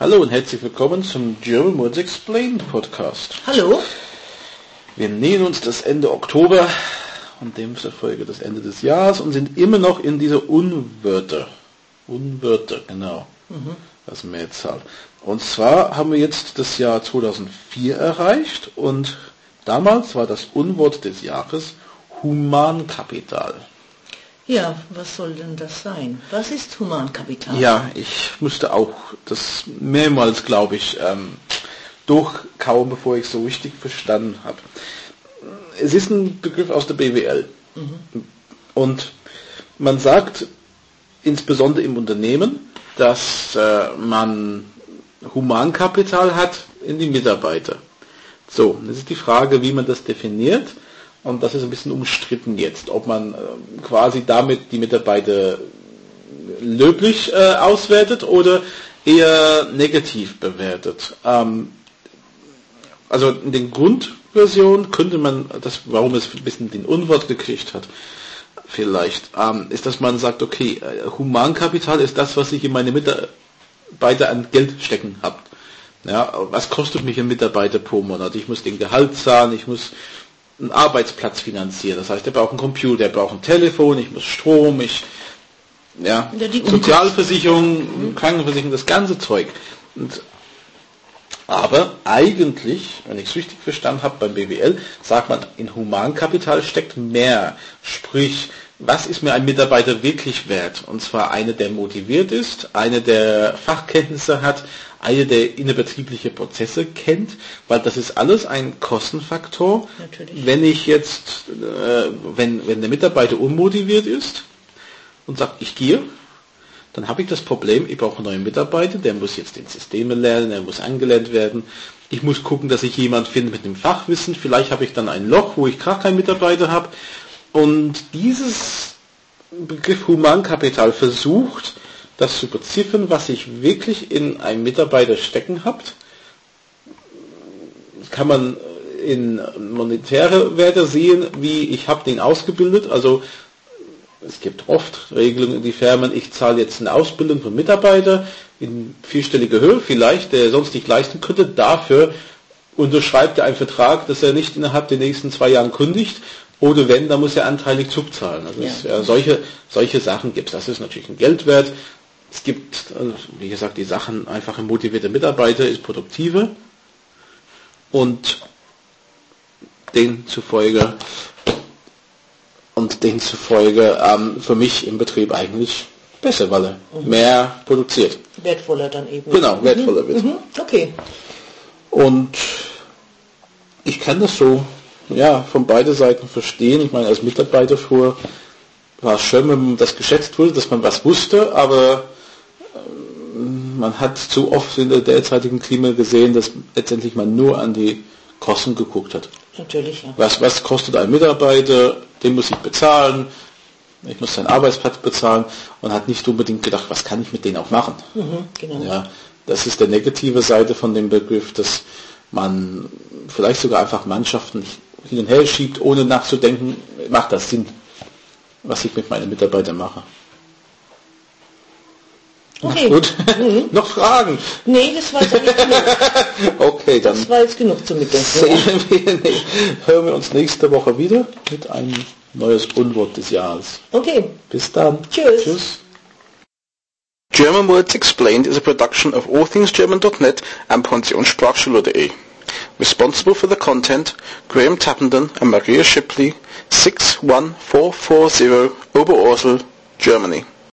Hallo und herzlich willkommen zum German Words Explained Podcast. Hallo. Wir nähern uns das Ende Oktober und demzufolge das Ende des Jahres und sind immer noch in dieser Unwörter. Unwörter, genau. Mhm. Das Mehrzahl. Und zwar haben wir jetzt das Jahr 2004 erreicht und damals war das Unwort des Jahres Humankapital. Ja, was soll denn das sein? Was ist Humankapital? Ja, ich musste auch das mehrmals, glaube ich, ähm, durchkauen, bevor ich so richtig verstanden habe. Es ist ein Begriff aus der BWL. Mhm. Und man sagt insbesondere im Unternehmen, dass äh, man Humankapital hat in die Mitarbeiter. So, das ist die Frage, wie man das definiert. Und das ist ein bisschen umstritten jetzt, ob man äh, quasi damit die Mitarbeiter löblich äh, auswertet oder eher negativ bewertet. Ähm, also in den Grundversionen könnte man, das, warum es ein bisschen den Unwort gekriegt hat, vielleicht, ähm, ist, dass man sagt, okay, äh, Humankapital ist das, was ich in meine Mitarbeiter an Geld stecken habe. Ja, was kostet mich ein Mitarbeiter pro Monat? Ich muss den Gehalt zahlen, ich muss einen Arbeitsplatz finanzieren. Das heißt, er braucht einen Computer, er braucht ein Telefon, ich muss Strom, ich ja, ja Sozialversicherung, mhm. Krankenversicherung, das ganze Zeug. Und, aber eigentlich, wenn ich es richtig verstanden habe beim BWL, sagt man, in Humankapital steckt mehr. Sprich, was ist mir ein Mitarbeiter wirklich wert? Und zwar einer, der motiviert ist, einer, der Fachkenntnisse hat, einer, der innerbetriebliche Prozesse kennt, weil das ist alles ein Kostenfaktor. Natürlich. Wenn ich jetzt, äh, wenn, wenn der Mitarbeiter unmotiviert ist und sagt, ich gehe, dann habe ich das Problem, ich brauche einen neuen Mitarbeiter, der muss jetzt den Systeme lernen, er muss angelernt werden. Ich muss gucken, dass ich jemand finde mit dem Fachwissen. Vielleicht habe ich dann ein Loch, wo ich gar keinen Mitarbeiter habe. Und dieses Begriff Humankapital versucht, das zu beziffern, was ich wirklich in einem Mitarbeiter stecken habt. Kann man in monetäre Werte sehen, wie ich habe den ausgebildet. Also es gibt oft Regelungen in die Firmen, ich zahle jetzt eine Ausbildung von Mitarbeiter in vierstelliger Höhe, vielleicht, der sonst nicht leisten könnte. Dafür unterschreibt er einen Vertrag, dass er nicht innerhalb der nächsten zwei Jahren kündigt. Oder wenn, dann muss er anteilig zurückzahlen. Also ja. Es, ja, solche, solche Sachen gibt es. Das ist natürlich ein Geldwert. Es gibt, also wie gesagt, die Sachen, einfach ein motivierter Mitarbeiter ist produktiver und demzufolge und demzufolge ähm, für mich im Betrieb eigentlich besser, weil er mhm. mehr produziert. Wertvoller dann eben. Genau, wertvoller mhm. wird. Mhm. Okay. Und ich kann das so ja, von beiden Seiten verstehen. Ich meine, als Mitarbeiter früher war es schön, wenn das geschätzt wurde, dass man was wusste, aber man hat zu oft in der derzeitigen Klima gesehen, dass letztendlich man nur an die Kosten geguckt hat. Natürlich, ja. Was, was kostet ein Mitarbeiter? Den muss ich bezahlen. Ich muss seinen Arbeitsplatz bezahlen und hat nicht unbedingt gedacht, was kann ich mit denen auch machen. Mhm, genau. Ja, das ist der negative Seite von dem Begriff, dass man vielleicht sogar einfach Mannschaften hin und her schiebt, ohne nachzudenken, macht das Sinn, was ich mit meinen Mitarbeitern mache. Okay. Gut. Mhm. Noch Fragen? Nee, das war jetzt genug. okay, dann. Das war jetzt genug zum Mitdenken. Wir, hören wir uns nächste Woche wieder mit einem neues Unwort des Jahres. Okay. Bis dann. Tschüss. Tschüss. German Words Explained is a production of allthingsgerman.net and pensionssprachschule.de. Responsible for the content, Graham Tappenden and Maria Shipley, 61440 Oberursel, Germany.